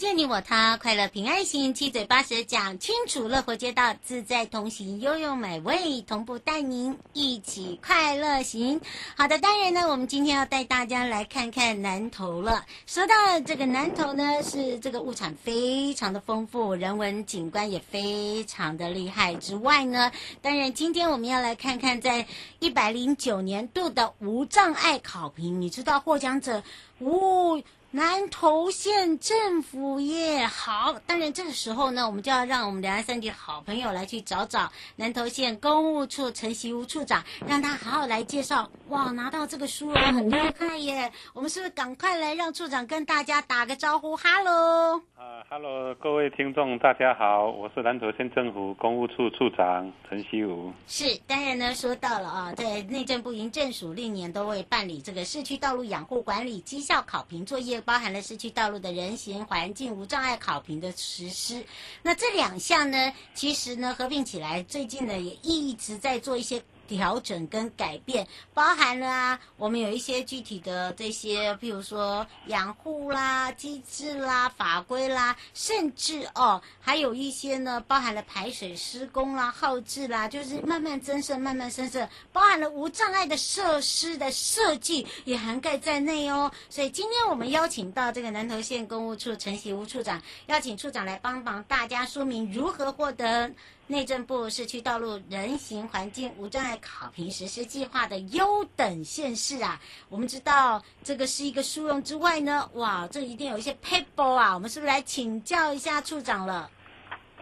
见你我他，快乐平安行，七嘴八舌讲清楚，乐活街道自在同行，悠悠美味同步带您一起快乐行。好的，当然呢，我们今天要带大家来看看南投了。说到这个南投呢，是这个物产非常的丰富，人文景观也非常的厉害。之外呢，当然今天我们要来看看在一百零九年度的无障碍考评，你知道获奖者，呜。南投县政府耶，好，当然这个时候呢，我们就要让我们两岸三地的好朋友来去找找南投县公务处陈习吴处长，让他好好来介绍。哇，拿到这个殊荣很厉害耶！我们是不是赶快来让处长跟大家打个招呼？哈喽。啊，哈喽，各位听众，大家好，我是南投县政府公务处处长陈锡武。是，当然呢，说到了啊，在内政部营政署历年都会办理这个市区道路养护管理绩效考评作业。包含了市区道路的人行环境无障碍考评的实施，那这两项呢，其实呢合并起来，最近呢也一直在做一些。调整跟改变，包含了啊，我们有一些具体的这些，譬如说养护啦、机制啦、法规啦，甚至哦，还有一些呢，包含了排水施工啦、耗资啦，就是慢慢增设、慢慢增设，包含了无障碍的设施的设计也涵盖在内哦。所以今天我们邀请到这个南投县公务处陈锡吾处长，邀请处长来帮忙大家说明如何获得。内政部市区道路人行环境无障碍考评实施计划的优等县市啊，我们知道这个是一个殊荣之外呢，哇，这一定有一些 paper 啊，我们是不是来请教一下处长了？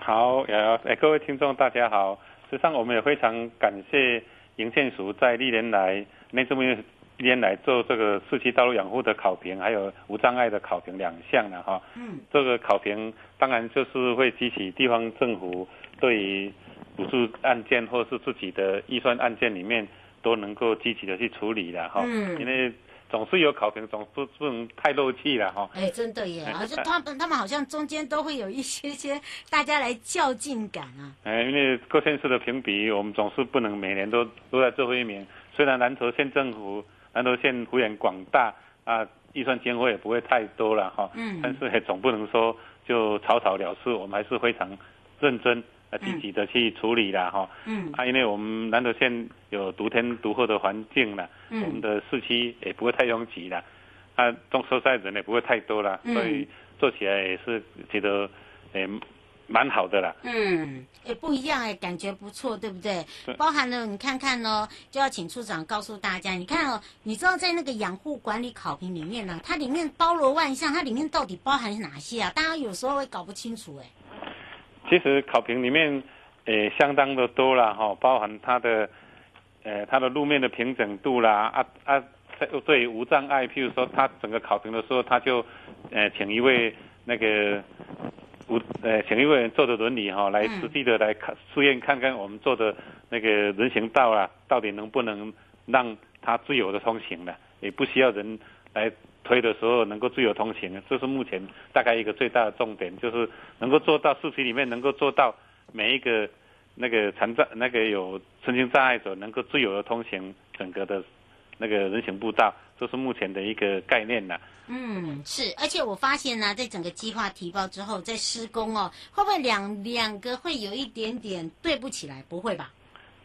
好，呀，哎，各位听众大家好，实际上我们也非常感谢营建署在历年来内政部历年来做这个市区道路养护的考评，还有无障碍的考评两项了哈。嗯，这个考评当然就是会激起地方政府。对于补助案件或是自己的预算案件里面，都能够积极的去处理了哈。嗯。因为总是有考评，总不不能太漏气了哈。哎，真的耶！而且他们他们好像中间都会有一些些大家来较劲感啊。哎，因为各县市的评比，我们总是不能每年都都在最后一名。虽然南投县政府、南投县幅员广大啊，预算经费也不会太多了哈。嗯。但是也总不能说就草草了事，我们还是非常认真。啊，积极的去处理了哈，嗯，啊，因为我们南投县有独天独厚的环境了，嗯，我们的市区也不会太拥挤了，啊，种收菜人也不会太多了，嗯，所以做起来也是觉得，诶，蛮好的啦。嗯，也不一样哎，感觉不错，对不对？包含了你看看哦，就要请处长告诉大家，你看哦，你知道在那个养护管理考评里面呢，它里面包罗万象，它里面到底包含哪些啊？大家有时候会搞不清楚哎。其实考评里面，诶，相当的多了哈，包含它的，呃，它的路面的平整度啦，啊啊，对无障碍，譬如说他整个考评的时候，他就，呃，请一位那个无，呃，请一位人坐着轮椅哈，来实际的来看试验看看我们做的那个人行道啊，到底能不能让它自由的通行的，也不需要人来。推的时候能够自由通行，这是目前大概一个最大的重点，就是能够做到市区里面能够做到每一个那个残障那个有身心障碍者能够自由的通行整个的那个人行步道，这是目前的一个概念呐。嗯，是，而且我发现呢，在整个计划提报之后，在施工哦，会不会两两个会有一点点对不起来？不会吧？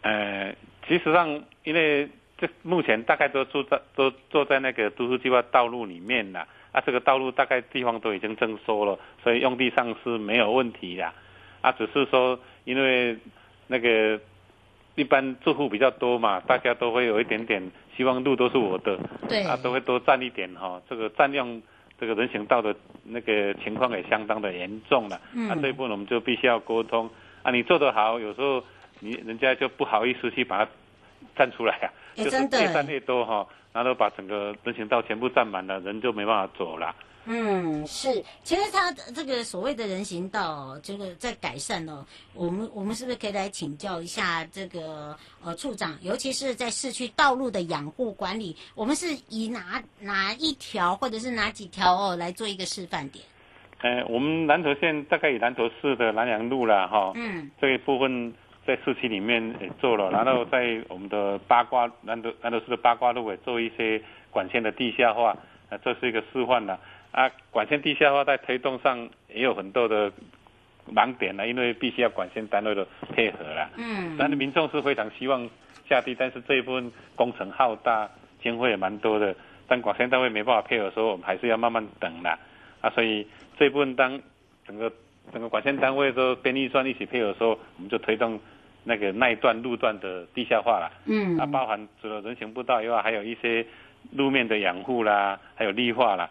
呃，其实上，因为这目前大概都住在都坐在那个都市计划道路里面了，啊，这个道路大概地方都已经征收了，所以用地上是没有问题的，啊，只是说因为那个一般住户比较多嘛，大家都会有一点点希望路都是我的，对，啊，都会多占一点哈，这个占用这个人行道的那个情况也相当的严重了，嗯，啊，这一部分我们就必须要沟通，啊，你做得好，有时候。你人家就不好意思去把它占出来啊，欸、就是越站越多哈，然后把整个人行道全部占满了，人就没办法走了。嗯，是，其实他这个所谓的人行道，这个在改善哦。我们我们是不是可以来请教一下这个呃处长，尤其是在市区道路的养护管理，我们是以哪哪一条或者是哪几条哦来做一个示范点？呃，我们南投县大概以南投市的南阳路了哈，嗯，这一部分。在市区里面也做了，然后在我们的八卦南投南投市的八卦路也做一些管线的地下化，啊，这是一个示范了。啊，管线地下化在推动上也有很多的盲点了，因为必须要管线单位的配合了。嗯。但是民众是非常希望下地，但是这一部分工程浩大，经费也蛮多的，但管线单位没办法配合的时候，我们还是要慢慢等了。啊，所以这一部分当整个整个管线单位都编预算一起配合的时候，我们就推动。那个那一段路段的地下化了，嗯，啊，包含除了人行步道以外，还有一些路面的养护啦，还有绿化啦，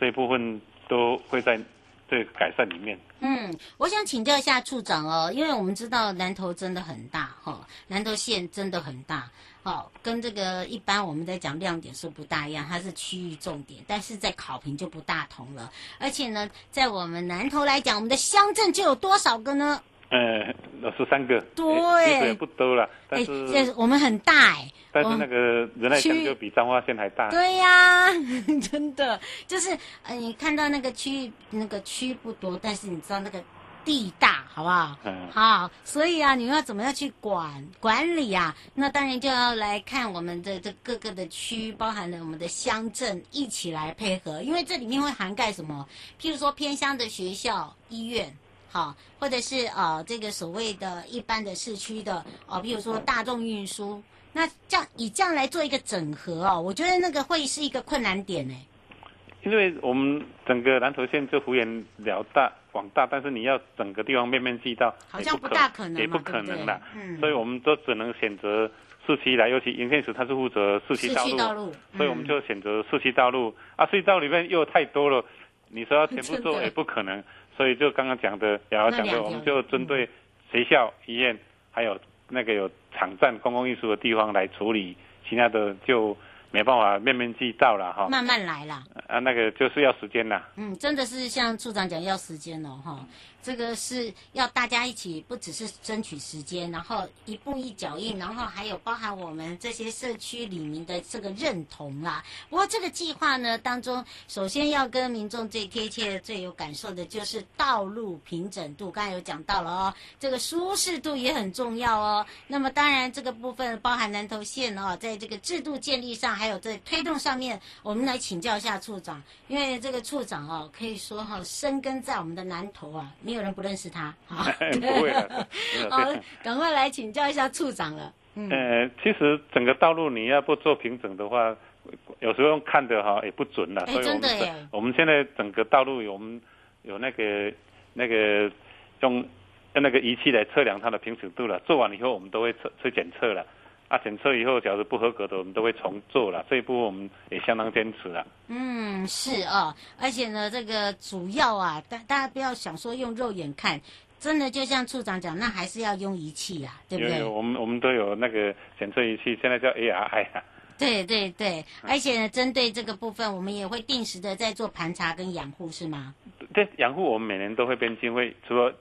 这一部分都会在这个改善里面。嗯，我想请教一下处长哦，因为我们知道南投真的很大哈、哦，南投县真的很大，哦，跟这个一般我们在讲亮点是不大一样，它是区域重点，但是在考评就不大同了。而且呢，在我们南投来讲，我们的乡镇就有多少个呢？呃，十三个，对，其实也不多了，但是，欸、我们很大哎，但是那个人类讲就比彰化县还大。对呀、啊，真的就是，呃，你看到那个区域，那个区不多，但是你知道那个地大，好不好？嗯。好，所以啊，你们要怎么样去管管理啊？那当然就要来看我们的这各个的区，包含了我们的乡镇一起来配合，因为这里面会涵盖什么？譬如说偏乡的学校、医院。好，或者是呃，这个所谓的一般的市区的哦，比如说大众运输，那这样以这样来做一个整合哦，我觉得那个会是一个困难点呢。因为我们整个南投县就幅员辽大广大，但是你要整个地方面面俱到，好像不大可能，也不可能的。嗯，所以我们都只能选择市区来，尤其营建署他是负责市区道路，道路嗯、所以我们就选择市区道路。啊，市区道路里面又太多了，你说要全部做 也不可能。所以就刚刚讲的，然后讲的，我们就针对学校、医院，还有那个有场站、公共运输的地方来处理，其他的就没办法面面俱到了哈。慢慢来啦。啊，那个就是要时间啦。嗯，真的是像处长讲要时间哦，哈。这个是要大家一起，不只是争取时间，然后一步一脚印，然后还有包含我们这些社区里民的这个认同啦。不过这个计划呢当中，首先要跟民众最贴切、最有感受的就是道路平整度。刚才有讲到了哦，这个舒适度也很重要哦。那么当然这个部分包含南投县哦，在这个制度建立上，还有在推动上面，我们来请教一下处长，因为这个处长哦，可以说哈、哦，深耕在我们的南投啊。有人不认识他，好，不会 了。好，赶快来请教一下处长了。嗯，呃，其实整个道路你要不做平整的话，有时候用看的哈也不准了。哎，真的耶。我们现在整个道路有我们有那个那个用用那个仪器来测量它的平整度了。做完以后，我们都会测测检测了。啊，检测以后，假如不合格的，我们都会重做了。这一步我们也相当坚持了。嗯，是啊，而且呢，这个主要啊，大大家不要想说用肉眼看，真的就像处长讲，那还是要用仪器啊，对不对？有有，我们我们都有那个检测仪器，现在叫 ARI 啊。对对对，而且呢，针对这个部分，我们也会定时的在做盘查跟养护，是吗？对，养护我们每年都会编经费，除了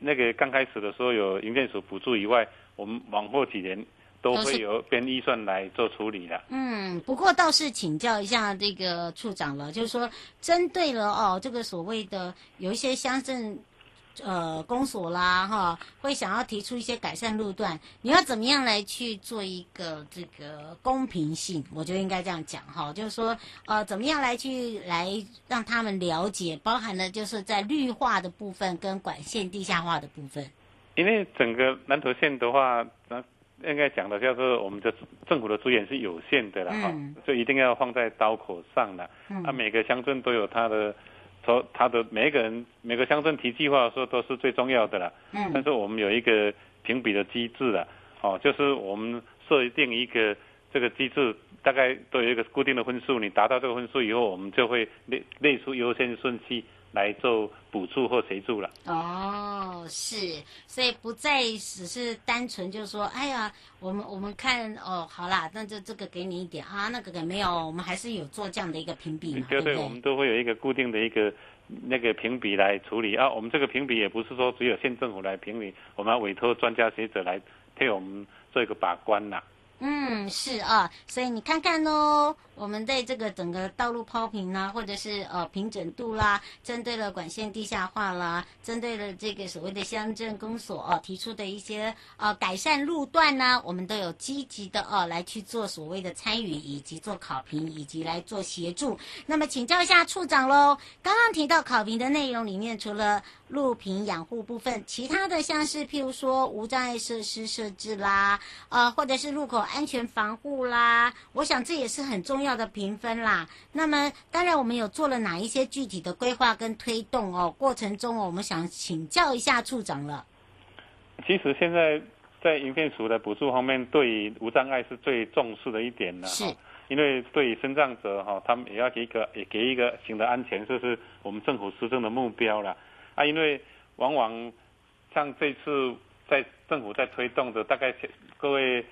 那个刚开始的时候有营建署补助以外，我们往后几年。都会有编预算来做处理的。嗯，不过倒是请教一下这个处长了，就是说针对了哦，这个所谓的有一些乡镇呃公所啦哈，会想要提出一些改善路段，你要怎么样来去做一个这个公平性？我觉得应该这样讲哈，就是说呃怎么样来去来让他们了解，包含了就是在绿化的部分跟管线地下化的部分。因为整个南投县的话，那应该讲的就是我们的政府的资源是有限的了哈，嗯、所以一定要放在刀口上了。嗯、啊，每个乡镇都有他的，说他的每一个人每个乡镇提计划的时候都是最重要的了。嗯。但是我们有一个评比的机制了，哦，就是我们设定一个这个机制，大概都有一个固定的分数，你达到这个分数以后，我们就会列列出优先顺序。来做补助或协助了哦，是，所以不再只是单纯就是说，哎呀，我们我们看哦，好啦，那就这个给你一点啊，那个给没有，我们还是有做这样的一个评比嘛，对，对，对，我们都会有一个固定的一个那个评比来处理啊。我们这个评比也不是说只有县政府来评理，我们要委托专家学者来替我们做一个把关呐。嗯，是啊，所以你看看哦，我们在这个整个道路抛平啦，或者是呃平整度啦，针对了管线地下化啦，针对了这个所谓的乡镇公所哦提出的一些呃改善路段呢，我们都有积极的哦来去做所谓的参与，以及做考评，以及来做协助。那么请教一下处长喽，刚刚提到考评的内容里面，除了路平养护部分，其他的像是譬如说无障碍设施设置啦，呃或者是路口。安全防护啦，我想这也是很重要的评分啦。那么，当然我们有做了哪一些具体的规划跟推动哦？过程中我们想请教一下处长了。其实现在在营建署的补助方面，对于无障碍是最重视的一点了。是，因为对于身障者哈，他们也要给一个也给一个行的安全，这是我们政府施政的目标了。啊，因为往往像这次在政府在推动的，大概各位。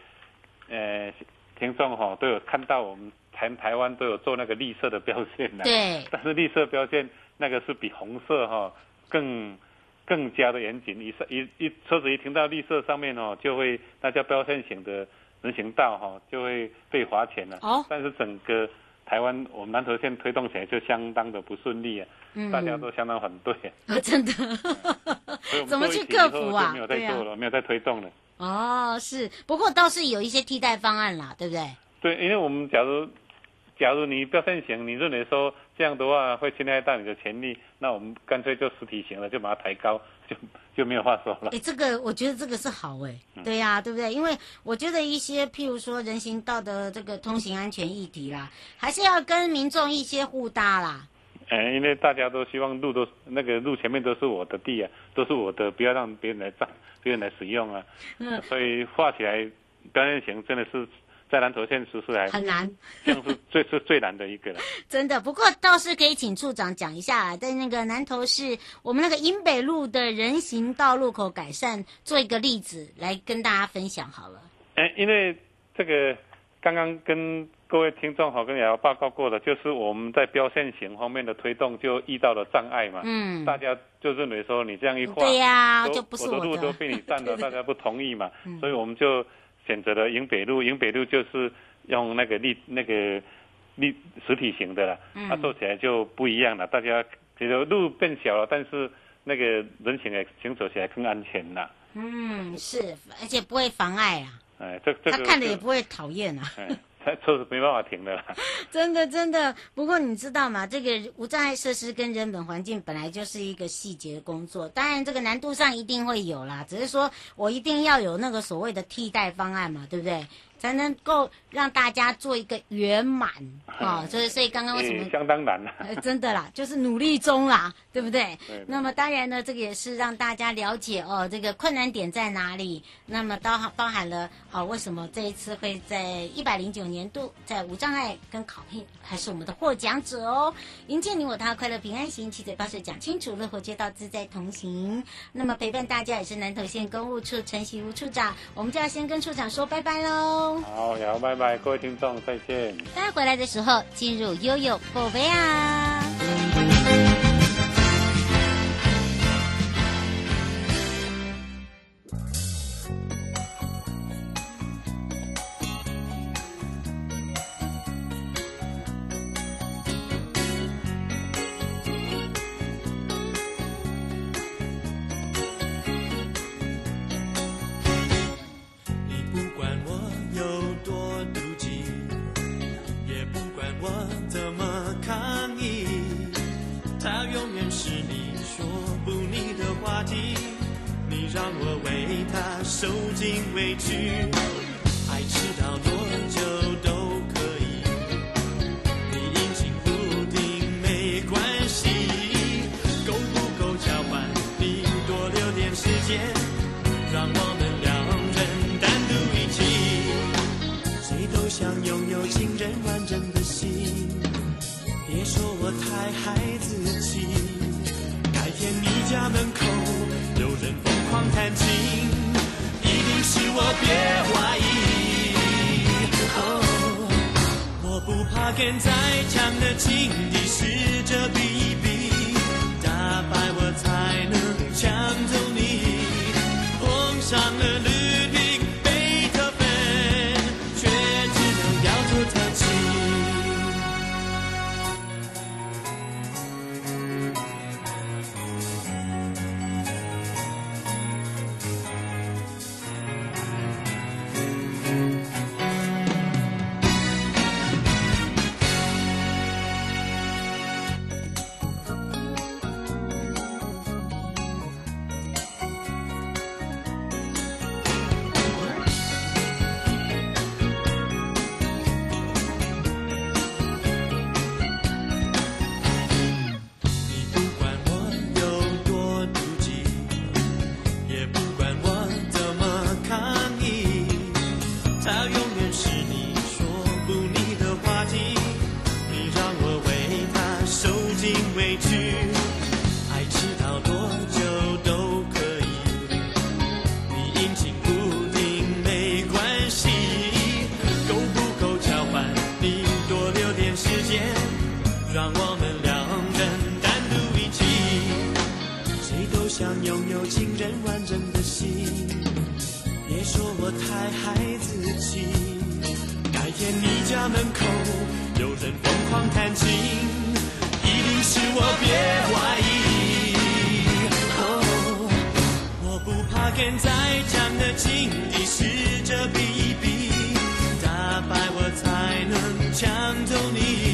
呃，听众哈都有看到我们全台湾都有做那个绿色的标线的，对。但是绿色标线那个是比红色哈更更加的严谨，一一一车子一停到绿色上面哦，就会那叫标线型的人行道哈，就会被罚钱了。哦。但是整个台湾我们南投县推动起来就相当的不顺利啊，嗯、大家都相当反对。啊，真的。怎么去克服啊？没有在做了，啊、没有在推动了。哦，是，不过倒是有一些替代方案啦，对不对？对，因为我们假如，假如你标线型，你认为说这样的话会侵害到你的权利，那我们干脆就实体型了，就把它抬高，就 就没有话说了。哎，这个我觉得这个是好哎，对呀、啊，对不对？因为我觉得一些譬如说人行道的这个通行安全议题啦，还是要跟民众一些互搭啦。哎，因为大家都希望路都那个路前面都是我的地啊，都是我的，不要让别人来占。别人来使用啊，嗯，所以画起来标线型真的是在南投县实施来很难，这样是最是最难的一个了。真的，不过倒是可以请处长讲一下，在那个南投市我们那个营北路的人行道路口改善，做一个例子来跟大家分享好了。哎，因为这个刚刚跟。各位听众好，跟你要报告过的，就是我们在标线型方面的推动就遇到了障碍嘛。嗯。大家就认为说你这样一画，对呀、啊，就不是我的，我的路都被你占了，大家不同意嘛。嗯、所以我们就选择了营北路，营北路就是用那个立那个立实体型的了，嗯、它做起来就不一样了。大家觉得路变小了，但是那个人行也行走起来更安全了。嗯，是，而且不会妨碍啊。哎，这这个他看着也不会讨厌啊。哎车是没办法停的了，真的真的。不过你知道吗？这个无障碍设施跟人本环境本来就是一个细节工作，当然这个难度上一定会有啦。只是说我一定要有那个所谓的替代方案嘛，对不对？才能够让大家做一个圆满啊！所以所以刚刚为什么相当难了？真的啦，就是努力中啦，对不对？那么当然呢，这个也是让大家了解哦，这个困难点在哪里。那么包包含了哦，为什么这一次会在一百零九年度在无障碍跟考评还是我们的获奖者哦？迎接你我他，快乐平安行，七嘴八舌讲清楚，乐活街道自在同行。那么陪伴大家也是南投县公务处陈习如处长，我们就要先跟处长说拜拜喽。好，然后拜拜，各位听众，再见。大家回来的时候，进入悠悠宝贝啊。受尽委屈，跟再强的情在孩子气。改天你家门口有人疯狂弹琴，一定是我，别怀疑。哦，我不怕跟再强的劲敌试着比一比，打败我才能抢走你。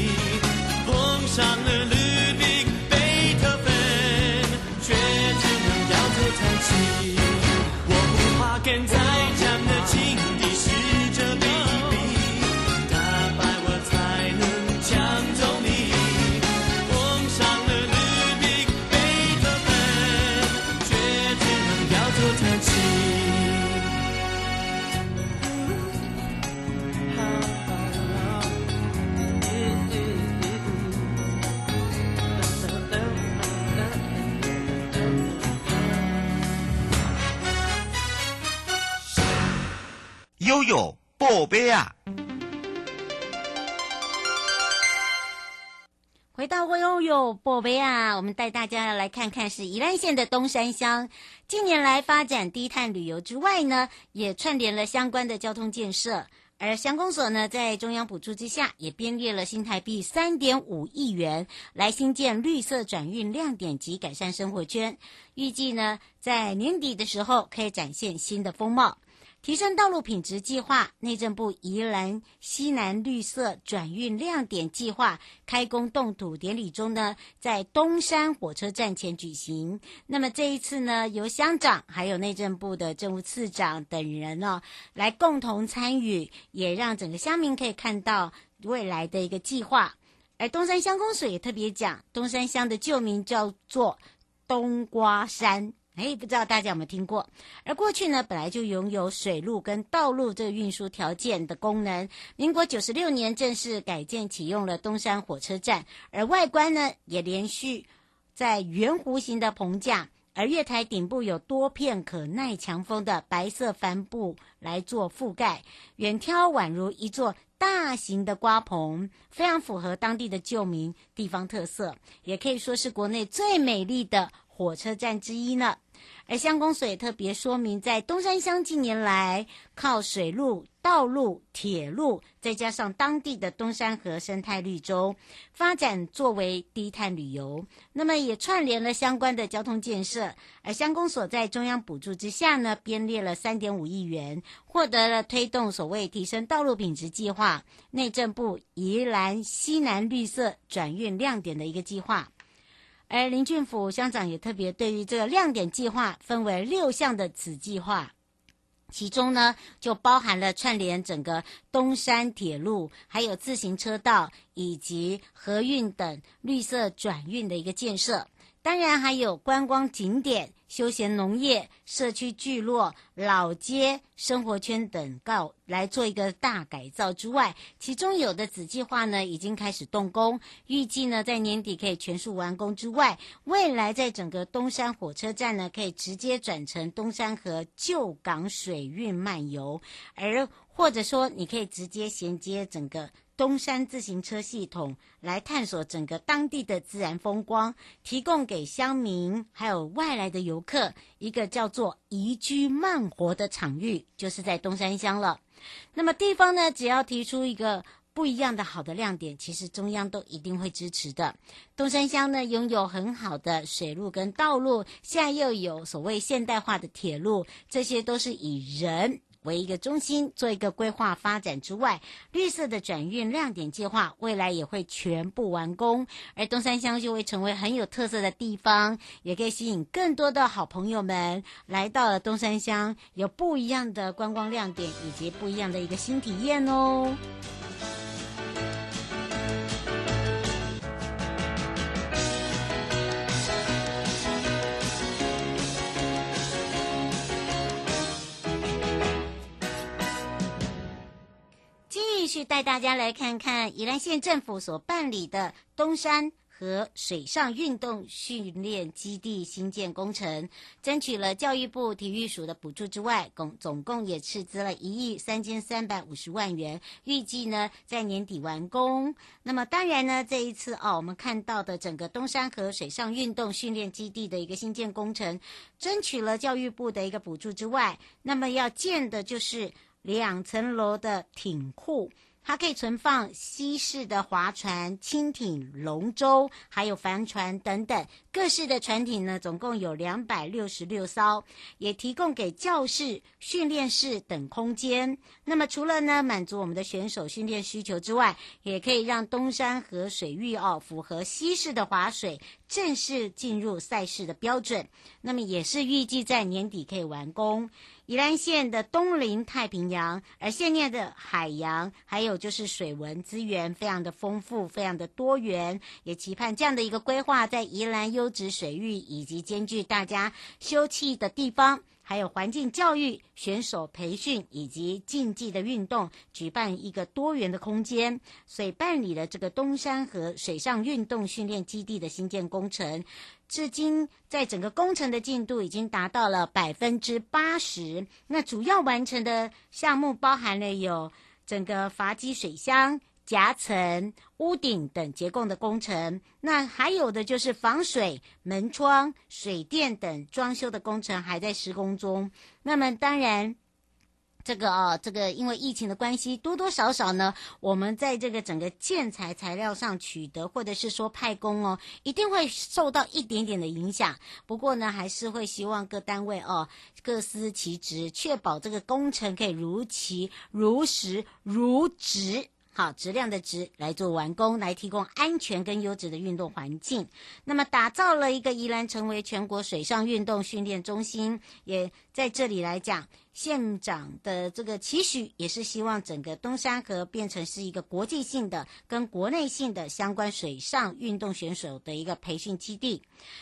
悠悠宝贝啊，我们带大家来看看是宜兰县的东山乡，近年来发展低碳旅游之外呢，也串联了相关的交通建设。而乡公所呢，在中央补助之下，也编列了新台币三点五亿元来兴建绿色转运亮点及改善生活圈，预计呢，在年底的时候可以展现新的风貌。提升道路品质计划，内政部宜兰西南绿色转运亮点计划开工动土典礼中呢，在东山火车站前举行。那么这一次呢，由乡长还有内政部的政务次长等人呢、哦，来共同参与，也让整个乡民可以看到未来的一个计划。而东山乡公所也特别讲，东山乡的旧名叫做冬瓜山。哎，不知道大家有没有听过？而过去呢，本来就拥有水路跟道路这运输条件的功能。民国九十六年正式改建启用了东山火车站，而外观呢也连续在圆弧形的棚架，而月台顶部有多片可耐强风的白色帆布来做覆盖，远眺宛如一座大型的瓜棚，非常符合当地的旧名地方特色，也可以说是国内最美丽的。火车站之一呢，而乡公所也特别说明，在东山乡近年来靠水路、道路、铁路，再加上当地的东山河生态绿洲发展，作为低碳旅游，那么也串联了相关的交通建设。而乡公所在中央补助之下呢，编列了三点五亿元，获得了推动所谓提升道路品质计划、内政部宜兰西南绿色转运亮点的一个计划。而林俊甫乡长也特别对于这个亮点计划分为六项的子计划，其中呢，就包含了串联整个东山铁路，还有自行车道以及河运等绿色转运的一个建设。当然还有观光景点、休闲农业、社区聚落、老街、生活圈等，告来做一个大改造之外，其中有的子计划呢已经开始动工，预计呢在年底可以全数完工之外，未来在整个东山火车站呢可以直接转成东山河旧港水运漫游，而或者说你可以直接衔接整个。东山自行车系统来探索整个当地的自然风光，提供给乡民还有外来的游客一个叫做宜居慢活的场域，就是在东山乡了。那么地方呢，只要提出一个不一样的好的亮点，其实中央都一定会支持的。东山乡呢，拥有很好的水路跟道路，现在又有所谓现代化的铁路，这些都是以人。为一个中心做一个规划发展之外，绿色的转运亮点计划未来也会全部完工，而东山乡就会成为很有特色的地方，也可以吸引更多的好朋友们来到了东山乡，有不一样的观光亮点以及不一样的一个新体验哦。继续带大家来看看宜兰县政府所办理的东山河水上运动训练基地新建工程，争取了教育部体育署的补助之外，共总共也斥资了一亿三千三百五十万元，预计呢在年底完工。那么当然呢，这一次哦，我们看到的整个东山河水上运动训练基地的一个新建工程，争取了教育部的一个补助之外，那么要建的就是。两层楼的艇库，它可以存放西式的划船、轻艇、龙舟，还有帆船等等各式的船艇呢，总共有两百六十六艘，也提供给教室、训练室等空间。那么除了呢满足我们的选手训练需求之外，也可以让东山河水域哦符合西式的划水，正式进入赛事的标准。那么也是预计在年底可以完工。宜兰县的东临太平洋，而县内的海洋还有就是水文资源非常的丰富，非常的多元，也期盼这样的一个规划，在宜兰优质水域以及兼具大家休憩的地方。还有环境教育、选手培训以及竞技的运动，举办一个多元的空间，所以办理了这个东山河水上运动训练基地的新建工程。至今，在整个工程的进度已经达到了百分之八十。那主要完成的项目包含了有整个筏基水箱。夹层、屋顶等结构的工程，那还有的就是防水、门窗、水电等装修的工程还在施工中。那么当然，这个啊，这个因为疫情的关系，多多少少呢，我们在这个整个建材材料上取得，或者是说派工哦，一定会受到一点点的影响。不过呢，还是会希望各单位哦，各司其职，确保这个工程可以如期、如实、如质。好质量的质来做完工，来提供安全跟优质的运动环境。那么，打造了一个宜兰成为全国水上运动训练中心，也在这里来讲。县长的这个期许，也是希望整个东山河变成是一个国际性的、跟国内性的相关水上运动选手的一个培训基地。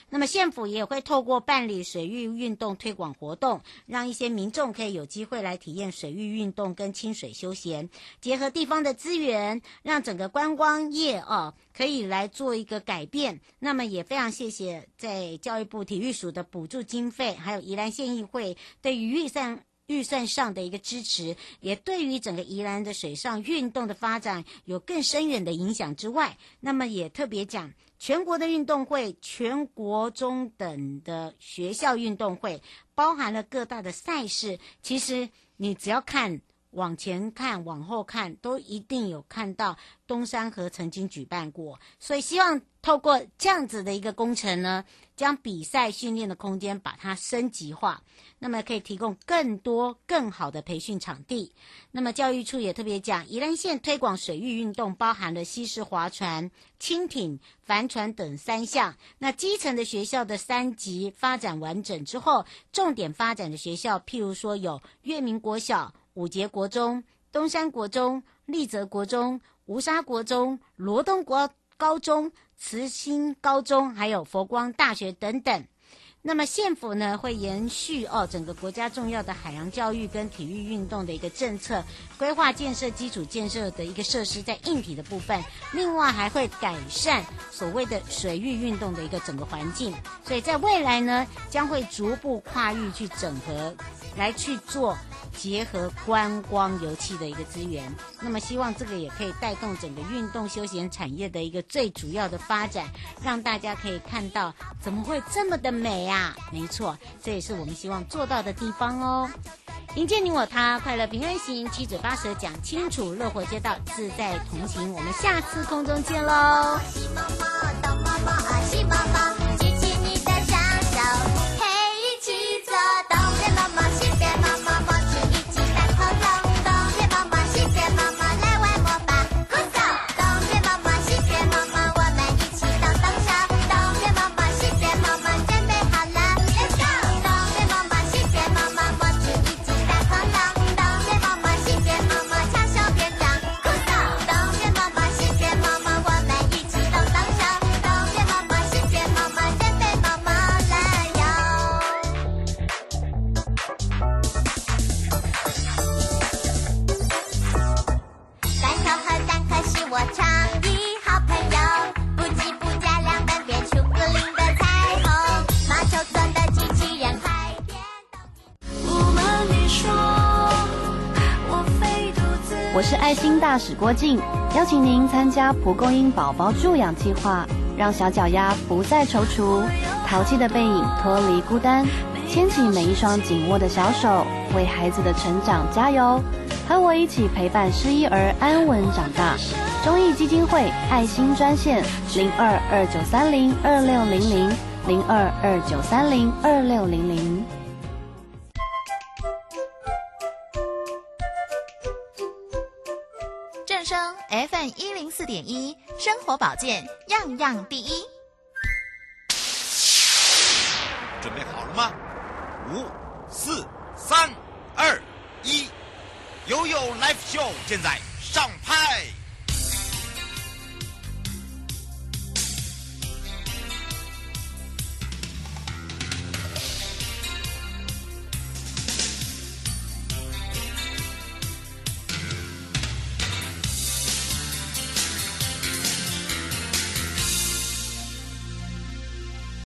那么县府也会透过办理水域运动推广活动，让一些民众可以有机会来体验水域运动跟亲水休闲，结合地方的资源，让整个观光业哦可以来做一个改变。那么也非常谢谢在教育部体育署的补助经费，还有宜兰县议会对于预算。预算上的一个支持，也对于整个宜兰的水上运动的发展有更深远的影响之外，那么也特别讲全国的运动会、全国中等的学校运动会，包含了各大的赛事。其实你只要看往前看、往后看，都一定有看到东山河曾经举办过。所以希望透过这样子的一个工程呢，将比赛训练的空间把它升级化，那么可以提供更多更好的培训场地。那么教育处也特别讲，宜兰县推广水域运动，包含了西式划船、轻艇、帆船等三项。那基层的学校的三级发展完整之后，重点发展的学校，譬如说有月明国小、五节国中、东山国中、立泽国中、吴沙国中、罗东国高中、慈心高中，还有佛光大学等等。那么县府呢，会延续哦整个国家重要的海洋教育跟体育运动的一个政策，规划建设基础建设的一个设施在硬体的部分，另外还会改善所谓的水域运动的一个整个环境，所以在未来呢，将会逐步跨域去整合，来去做。结合观光游憩的一个资源，那么希望这个也可以带动整个运动休闲产业的一个最主要的发展，让大家可以看到怎么会这么的美呀？没错，这也是我们希望做到的地方哦。迎接你我他，快乐平安行，七嘴八舌讲清楚，乐活街道自在同行。我们下次空中见喽。史郭静，邀请您参加蒲公英宝宝助养计划，让小脚丫不再踌躇，淘气的背影脱离孤单，牵起每一双紧握的小手，为孩子的成长加油，和我一起陪伴失依儿安稳长大。中义基金会爱心专线零二二九三零二六零零零二二九三零二六零零。FM 一零四点一，生活保健样样第一。准备好了吗？五、四、三、二、一，悠悠 Live Show 现在上拍。